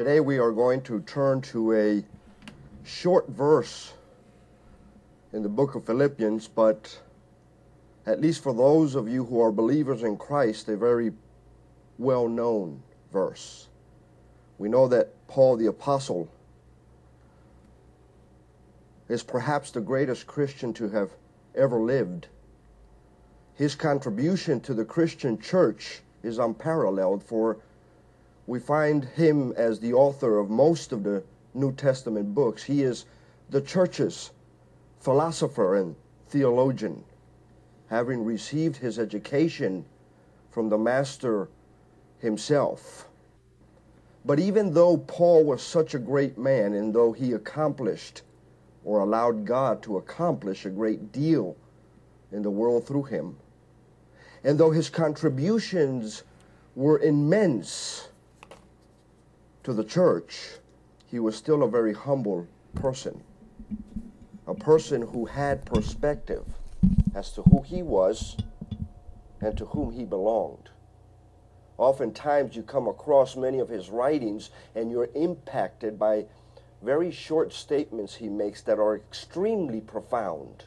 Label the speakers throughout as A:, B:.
A: Today we are going to turn to a short verse in the book of Philippians, but at least for those of you who are believers in Christ, a very well known verse. We know that Paul the Apostle is perhaps the greatest Christian to have ever lived. His contribution to the Christian church is unparalleled, for we find him as the author of most of the New Testament books. He is the church's philosopher and theologian, having received his education from the Master himself. But even though Paul was such a great man, and though he accomplished or allowed God to accomplish a great deal in the world through him, and though his contributions were immense to the church, he was still a very humble person. A person who had perspective as to who he was and to whom he belonged. Oftentimes, you come across many of his writings and you're impacted by very short statements he makes that are extremely profound.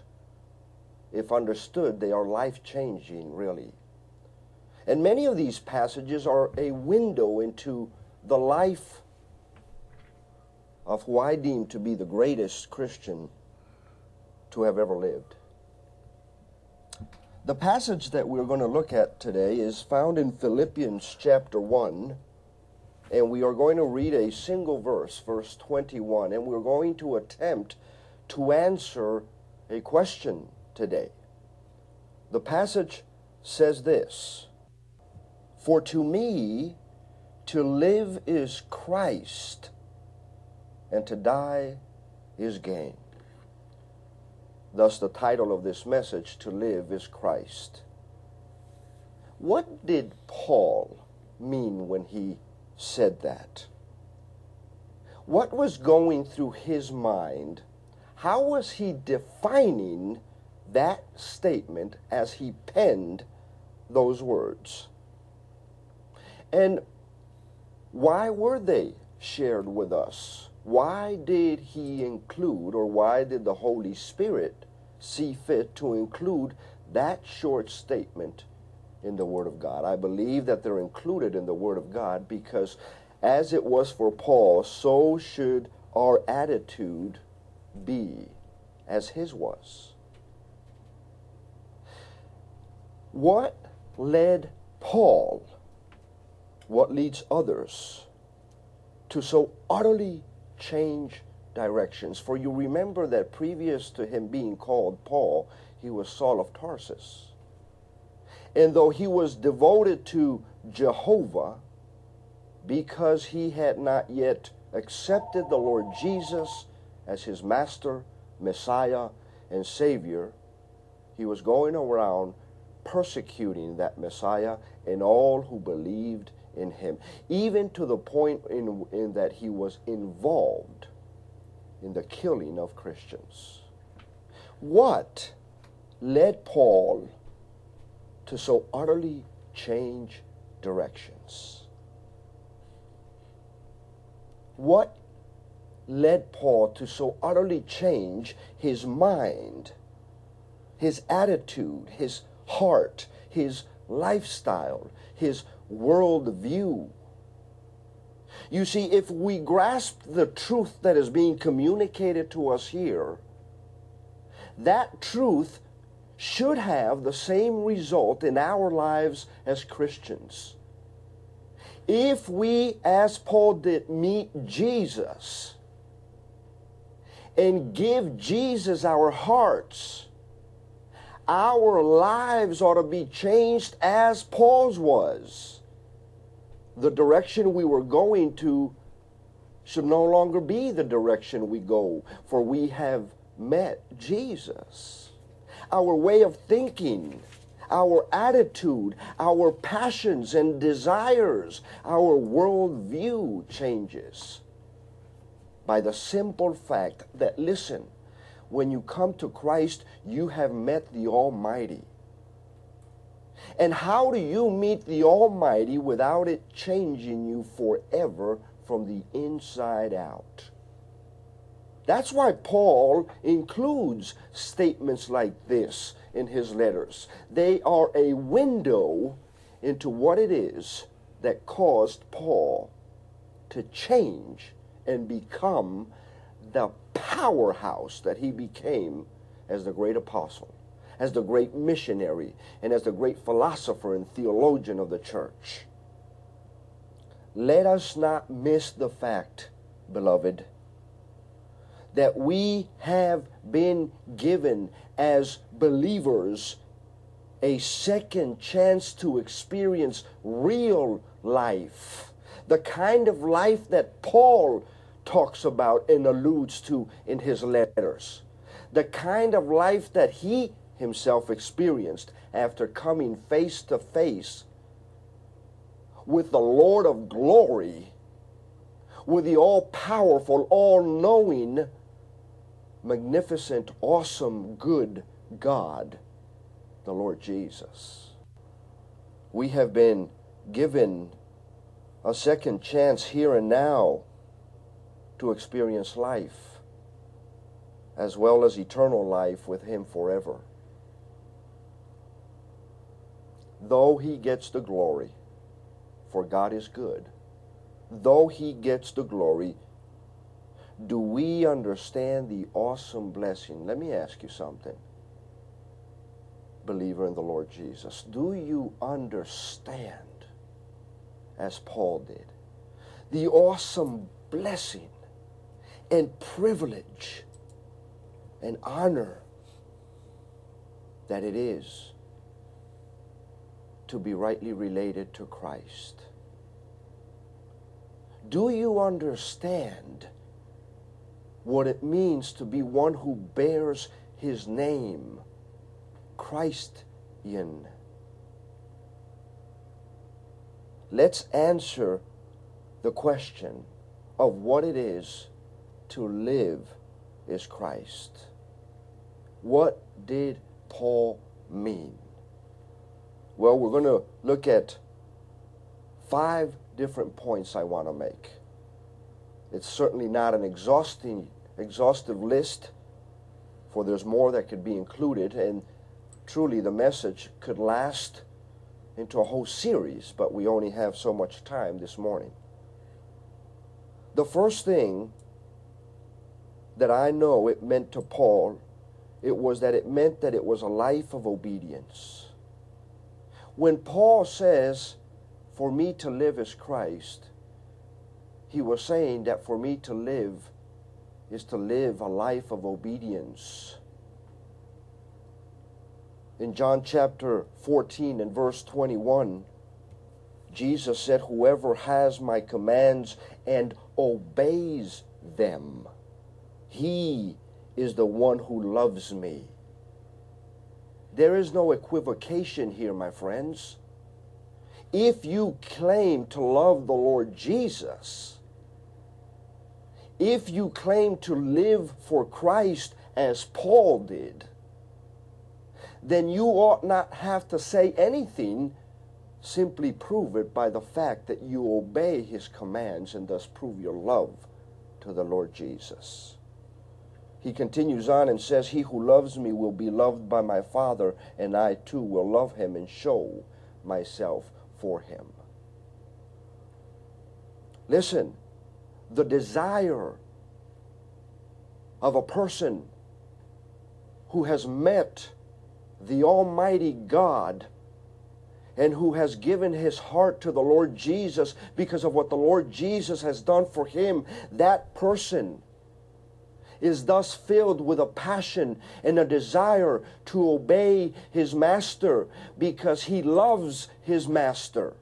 A: If understood, they are life changing, really. And many of these passages are a window into the life of who I deem to be the greatest Christian to have ever lived. The passage that we're going to look at today is found in Philippians chapter 1, and we are going to read a single verse, verse 21, and we're going to attempt to answer a question today. The passage says this For to me, to live is Christ, and to die is gain. Thus, the title of this message, To Live is Christ. What did Paul mean when he said that? What was going through his mind? How was he defining that statement as he penned those words? And why were they shared with us? Why did he include, or why did the Holy Spirit see fit to include that short statement in the Word of God? I believe that they're included in the Word of God because, as it was for Paul, so should our attitude be as his was. What led Paul, what leads others, to so utterly change directions. For you remember that previous to him being called Paul, he was Saul of Tarsus. And though he was devoted to Jehovah, because he had not yet accepted the Lord Jesus as his master, Messiah, and Savior, he was going around persecuting that Messiah and all who believed in him, even to the point in, in that he was involved in the killing of Christians. What led Paul to so utterly change directions? What led Paul to so utterly change his mind, his attitude, his heart, his lifestyle, his worldview. You see, if we grasp the truth that is being communicated to us here, that truth should have the same result in our lives as Christians. If we, as Paul did, meet Jesus and give Jesus our hearts, our lives ought to be changed as Paul's was. The direction we were going to should no longer be the direction we go, for we have met Jesus. Our way of thinking, our attitude, our passions and desires, our worldview changes by the simple fact that, listen, when you come to Christ, you have met the Almighty. And how do you meet the Almighty without it changing you forever from the inside out. That's why Paul includes statements like this in his letters. They are a window into what it is that caused Paul to change and become the powerhouse that he became as the great apostle, as the great missionary, and as the great philosopher and theologian of the church. Let us not miss the fact, beloved, that we have been given as believers a second chance to experience real life. The kind of life that Paul talks about and alludes to in his letters. The kind of life that he himself experienced after coming face to face with the Lord of glory, with the all powerful, all knowing, magnificent, awesome, good God, the Lord Jesus. We have been given a second chance here and now to experience life, as well as eternal life with Him forever. Though He gets the glory, for God is good, though He gets the glory, do we understand the awesome blessing? Let me ask you something, believer in the Lord Jesus. Do you understand, as Paul did, the awesome blessing and privilege and honor that it is to be rightly related to Christ? Do you understand what it means to be one who bears his name, Christian. Let's answer the question of what it is to live is Christ. What did Paul mean? Well, we're going to look at five different points I want to make. It's certainly not an exhausting, exhaustive list, for there's more that could be included, and truly the message could last into a whole series, but we only have so much time this morning. The first thing that I know it meant to Paul, it was that it meant that it was a life of obedience. When Paul says, For me to live is Christ, he was saying that for me to live is to live a life of obedience. In John chapter 14 and verse 21, Jesus said, Whoever has my commands and obeys them, he is the one who loves me. There is no equivocation here, my friends. If you claim to love the Lord Jesus, if you claim to live for Christ as Paul did, then you ought not have to say anything. Simply prove it by the fact that you obey his commands and thus prove your love to the Lord Jesus. He continues on and says, He who loves me will be loved by my Father, and I too will love him and show myself for him. Listen, the desire of a person who has met the Almighty God and who has given his heart to the Lord Jesus because of what the Lord Jesus has done for him, that person is thus filled with a passion and a desire to obey his master because he loves his master.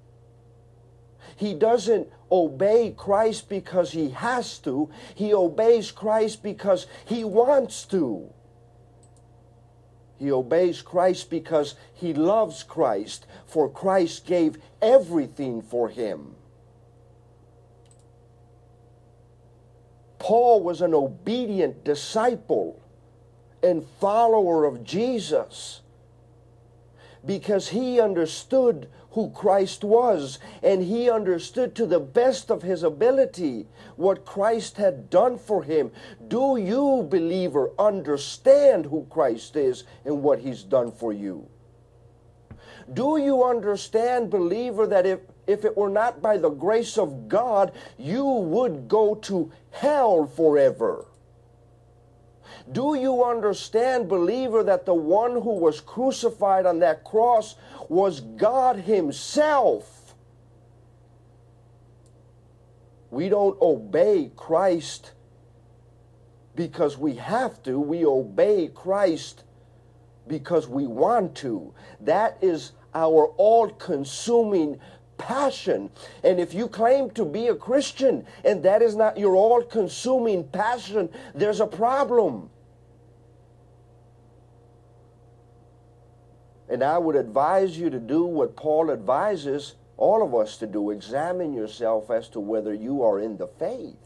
A: He doesn't obey Christ because he has to, he obeys Christ because he wants to. He obeys Christ because he loves Christ, for Christ gave everything for him. Paul was an obedient disciple and follower of Jesus because he understood who Christ was, and he understood to the best of his ability what Christ had done for him. Do you, believer, understand who Christ is and what he's done for you? Do you understand, believer, that if, if it were not by the grace of God, you would go to hell forever? Do you understand, believer, that the one who was crucified on that cross was God Himself? We don't obey Christ because we have to, we obey Christ because we want to. That is our all consuming passion. And if you claim to be a Christian and that is not your all consuming passion, there's a problem. And I would advise you to do what Paul advises all of us to do examine yourself as to whether you are in the faith.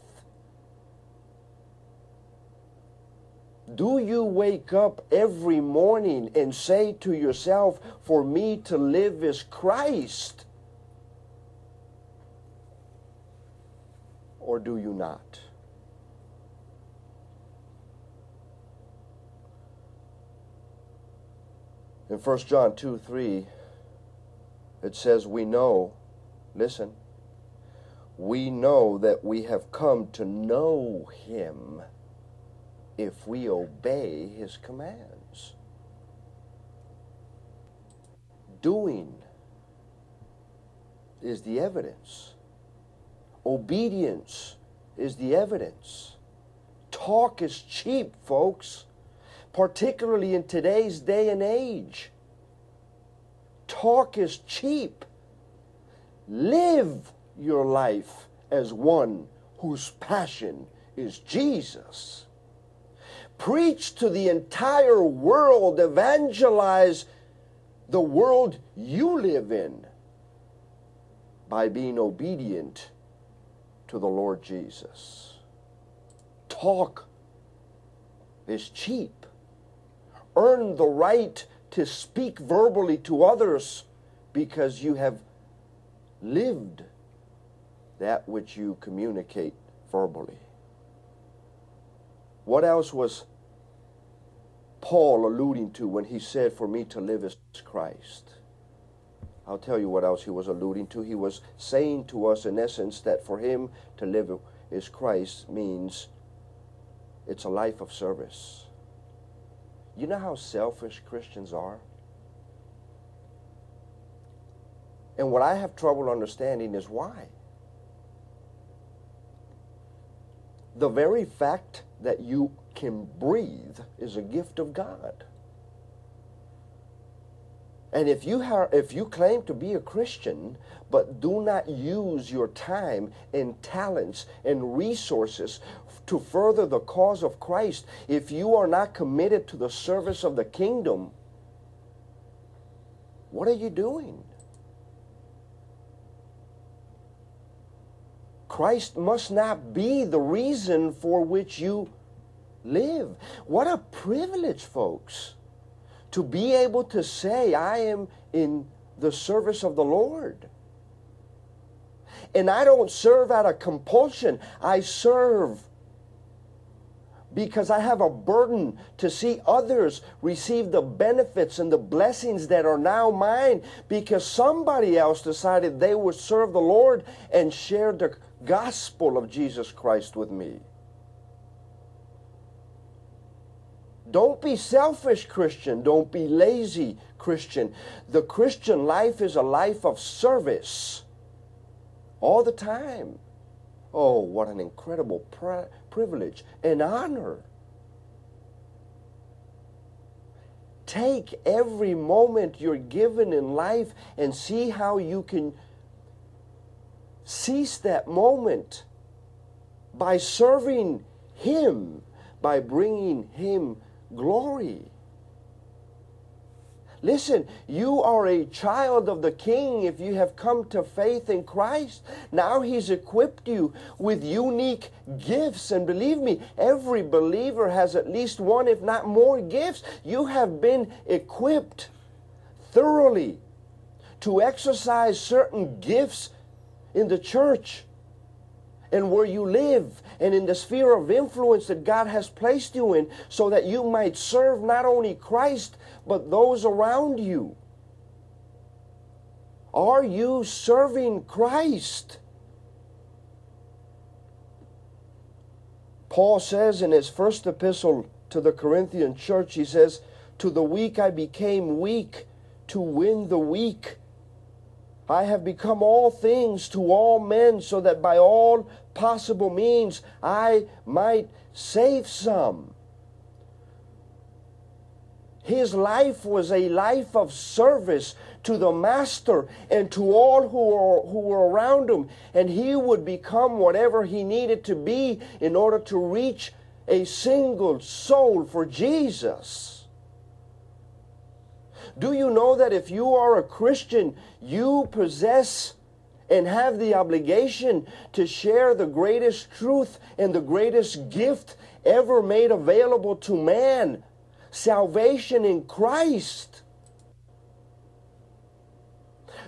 A: Do you wake up every morning and say to yourself, For me to live is Christ? Or do you not? In 1 John 2 3, it says, We know, listen, we know that we have come to know him if we obey his commands. Doing is the evidence. Obedience is the evidence. Talk is cheap, folks particularly in today's day and age. Talk is cheap. Live your life as one whose passion is Jesus. Preach to the entire world, evangelize the world you live in by being obedient to the Lord Jesus. Talk is cheap earn the right to speak verbally to others because you have lived that which you communicate verbally. What else was Paul alluding to when he said, For me to live is Christ? I'll tell you what else he was alluding to. He was saying to us, in essence, that for him to live is Christ means it's a life of service. You know how selfish Christians are? And what I have trouble understanding is why. The very fact that you can breathe is a gift of God. And if you, have, if you claim to be a Christian, but do not use your time and talents and resources to further the cause of Christ, if you are not committed to the service of the kingdom, what are you doing? Christ must not be the reason for which you live. What a privilege, folks to be able to say, I am in the service of the Lord. And I don't serve out of compulsion, I serve because I have a burden to see others receive the benefits and the blessings that are now mine because somebody else decided they would serve the Lord and share the gospel of Jesus Christ with me. Don't be selfish, Christian. Don't be lazy, Christian. The Christian life is a life of service all the time. Oh, what an incredible pri- privilege and honor. Take every moment you're given in life and see how you can seize that moment by serving Him, by bringing Him glory. Listen, you are a child of the King if you have come to faith in Christ. Now He's equipped you with unique gifts. And believe me, every believer has at least one, if not more, gifts. You have been equipped thoroughly. to exercise certain gifts in the church and where you live and in the sphere of influence that God has placed you in so that you might serve not only Christ but those around you. Are you serving Christ? Paul says in his first epistle to the Corinthian church, he says, To the weak I became weak to win the weak. I have become all things to all men so that by all possible means I might save some. His life was a life of service to the master and to all who were, who were around him. And he would become whatever he needed to be in order to reach a single soul for Jesus. Do you know that if you are a Christian, you possess and have the obligation to share the greatest truth and the greatest gift ever made available to man salvation in Christ?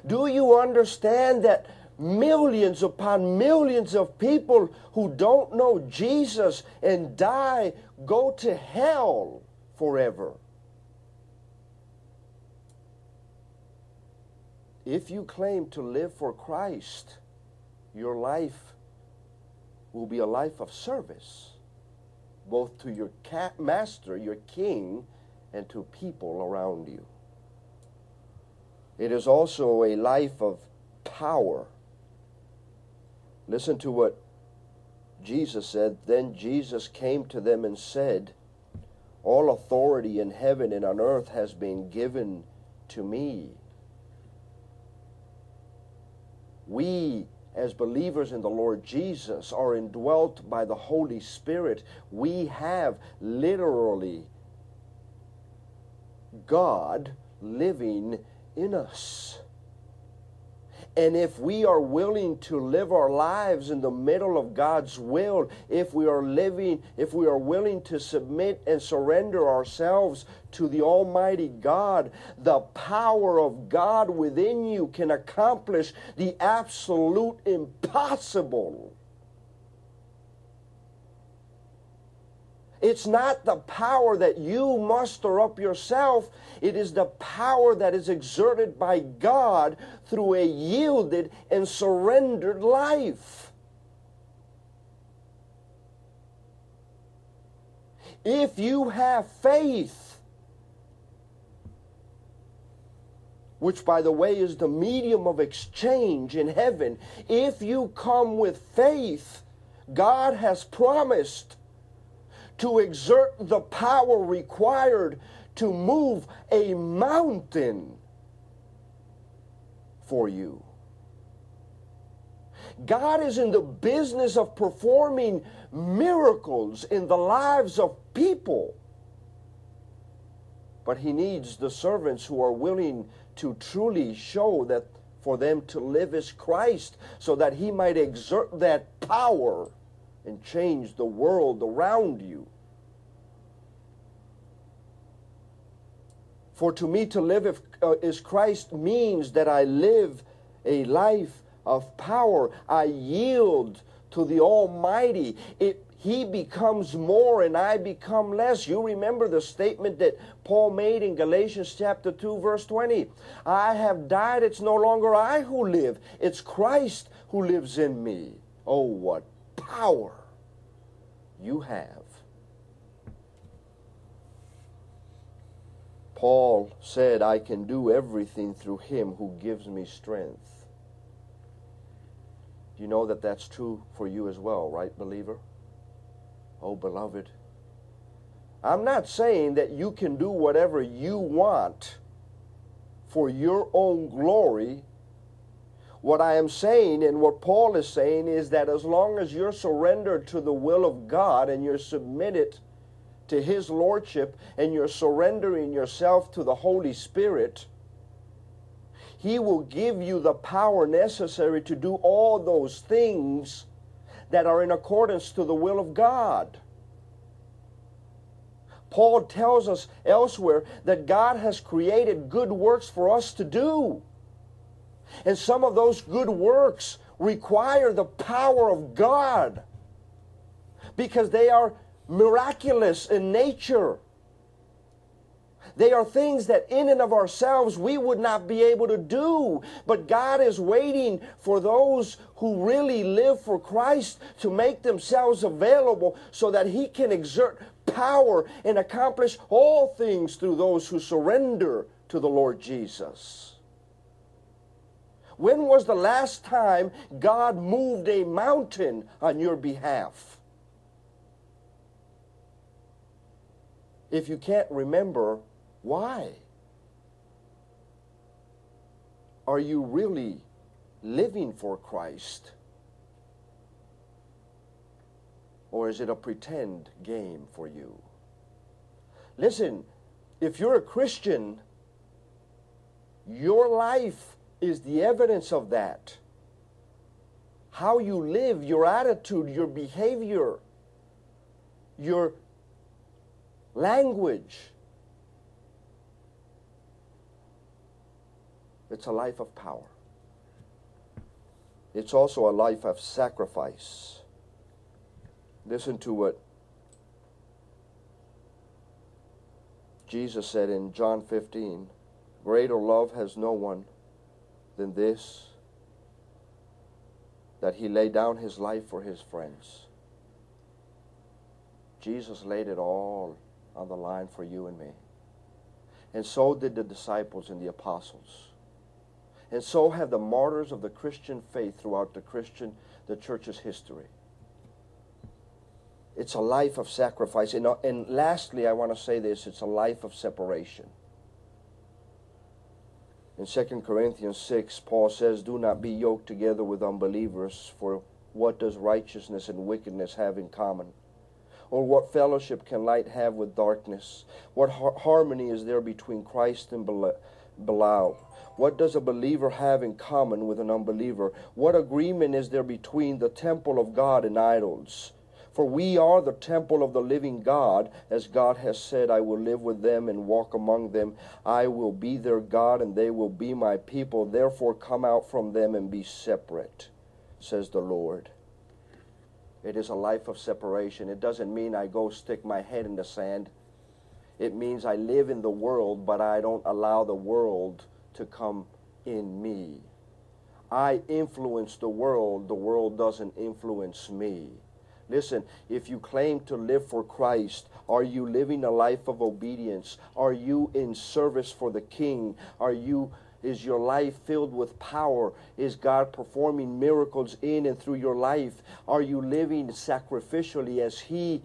A: Do you understand that millions upon millions of people who don't know Jesus and die go to hell forever? If you claim to live for Christ, your life will be a life of service, both to your master, your king, and to people around you. It is also a life of power. Listen to what Jesus said. Then Jesus came to them and said, All authority in heaven and on earth has been given to me. We as believers in the Lord Jesus are indwelt by the Holy Spirit. We have literally God living in us. And if we are willing to live our lives in the middle of God's will, if we are living, if we are willing to submit and surrender ourselves to the Almighty God, the power of God within you can accomplish the absolute impossible. It's not the power that you muster up yourself. It is the power that is exerted by God through a yielded and surrendered life. If you have faith, which by the way is the medium of exchange in heaven, if you come with faith, God has promised to exert the power required to move a mountain for you. God is in the business of performing miracles in the lives of people. But He needs the servants who are willing to truly show that for them to live as Christ so that He might exert that power and change the world around you. For to me to live if, uh, is Christ means that I live a life of power. I yield to the Almighty. It, he becomes more and I become less. You remember the statement that Paul made in Galatians chapter 2 verse 20. I have died, it's no longer I who live, it's Christ who lives in me. Oh, what power you have. Paul said, I can do everything through him who gives me strength. You know that that's true for you as well, right, believer? Oh, beloved. I'm not saying that you can do whatever you want for your own glory. What I am saying and what Paul is saying is that as long as you're surrendered to the will of God and you're submitted to His Lordship and you're surrendering yourself to the Holy Spirit, He will give you the power necessary to do all those things that are in accordance to the will of God. Paul tells us elsewhere that God has created good works for us to do. And some of those good works require the power of God because they are miraculous in nature. They are things that in and of ourselves we would not be able to do. But God is waiting for those who really live for Christ to make themselves available so that He can exert power and accomplish all things through those who surrender to the Lord Jesus. When was the last time God moved a mountain on your behalf? If you can't remember, why? Are you really living for Christ? Or is it a pretend game for you? Listen, if you're a Christian, your life is the evidence of that. How you live, your attitude, your behavior, your language. It's a life of power. It's also a life of sacrifice. Listen to what Jesus said in John 15 Greater love has no one than this, that he laid down his life for his friends. Jesus laid it all on the line for you and me. And so did the disciples and the apostles. And so have the martyrs of the Christian faith throughout the Christian, the church's history. It's a life of sacrifice. And, uh, and lastly, I want to say this it's a life of separation. In 2 Corinthians 6, Paul says, Do not be yoked together with unbelievers, for what does righteousness and wickedness have in common? Or what fellowship can light have with darkness? What har- harmony is there between Christ and Belial? What does a believer have in common with an unbeliever? What agreement is there between the temple of God and idols? For we are the temple of the living God, as God has said, I will live with them and walk among them. I will be their God, and they will be my people. Therefore, come out from them and be separate, says the Lord. It is a life of separation. It doesn't mean I go stick my head in the sand. It means I live in the world, but I don't allow the world to come in me. I influence the world, the world doesn't influence me. Listen, if you claim to live for Christ, are you living a life of obedience? Are you in service for the King? Are you is your life filled with power? Is God performing miracles in and through your life? Are you living sacrificially as He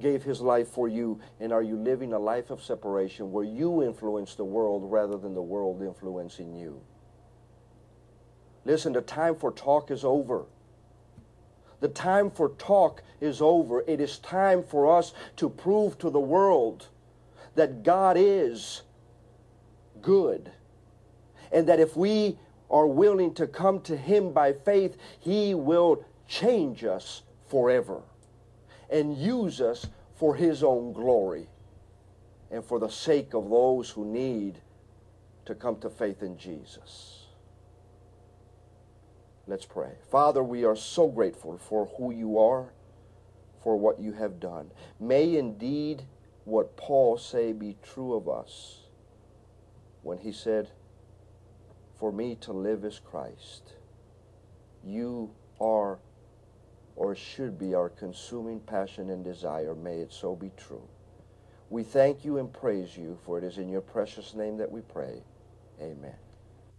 A: gave His life for you? And are you living a life of separation where you influence the world rather than the world influencing you? Listen, the time for talk is over. The time for talk is over. It is time for us to prove to the world that God is good. And that if we are willing to come to Him by faith, He will change us forever and use us for His own glory and for the sake of those who need to come to faith in Jesus. Let's pray. Father, we are so grateful for who you are, for what you have done. May indeed what Paul say be true of us when he said, For me to live is Christ. You are or should be our consuming passion and desire. May it so be true. We thank you and praise you, for it is in your precious name that we pray. Amen.